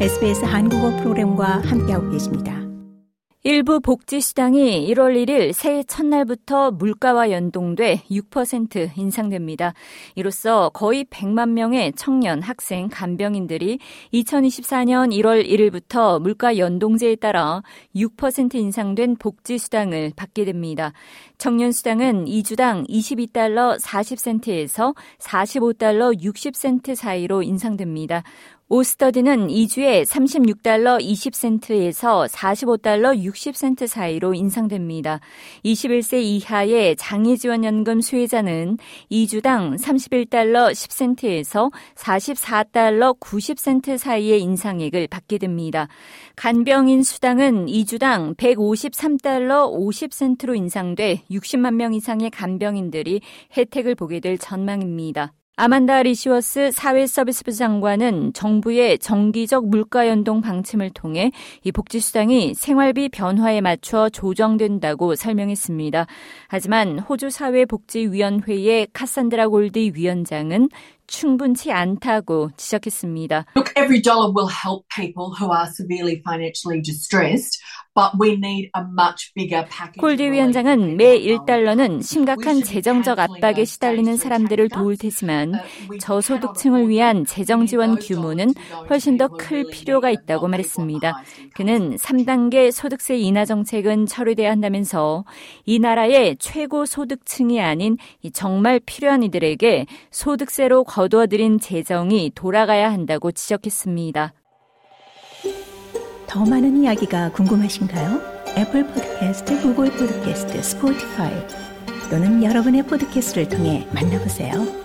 SBS 한국어 프로그램과 함께하고 계십니다. 일부 복지수당이 1월 1일 새해 첫날부터 물가와 연동돼 6% 인상됩니다. 이로써 거의 100만 명의 청년, 학생, 간병인들이 2024년 1월 1일부터 물가 연동제에 따라 6% 인상된 복지수당을 받게 됩니다. 청년수당은 2주당 22달러 40센트에서 45달러 60센트 사이로 인상됩니다. 오스터디는 2주에 36달러 20센트에서 45달러 60센트 사이로 인상됩니다. 21세 이하의 장애지원연금 수혜자는 2주당 31달러 10센트에서 44달러 90센트 사이의 인상액을 받게 됩니다. 간병인 수당은 2주당 153달러 50센트로 인상돼 60만 명 이상의 간병인들이 혜택을 보게 될 전망입니다. 아만다 리시워스 사회서비스부 장관은 정부의 정기적 물가 연동 방침을 통해 이 복지 수당이 생활비 변화에 맞춰 조정된다고 설명했습니다. 하지만 호주 사회복지위원회의 카산드라 골디 위원장은 충분치 않다고 지적했습니다. Look, every dollar will help people who are severely financially distressed. 콜디 위원장은 매 1달러는 심각한 재정적 압박에 시달리는 사람들을 도울 테지만 저소득층을 위한 재정 지원 규모는 훨씬 더 클 필요가 있다고 말했습니다. 그는 3단계 소득세 인하 정책은 처리돼야 한다면서 이 나라의 최고 소득층이 아닌 정말 필요한 이들에게 소득세로 거두어들인 재정이 돌아가야 한다고 지적했습니다. 더 많은 이야기가 궁금하신가요? 애플 포드캐스트, 구글 포드캐스트, 스포티파이 또는 여러분의 podcast를 통해 만나보세요.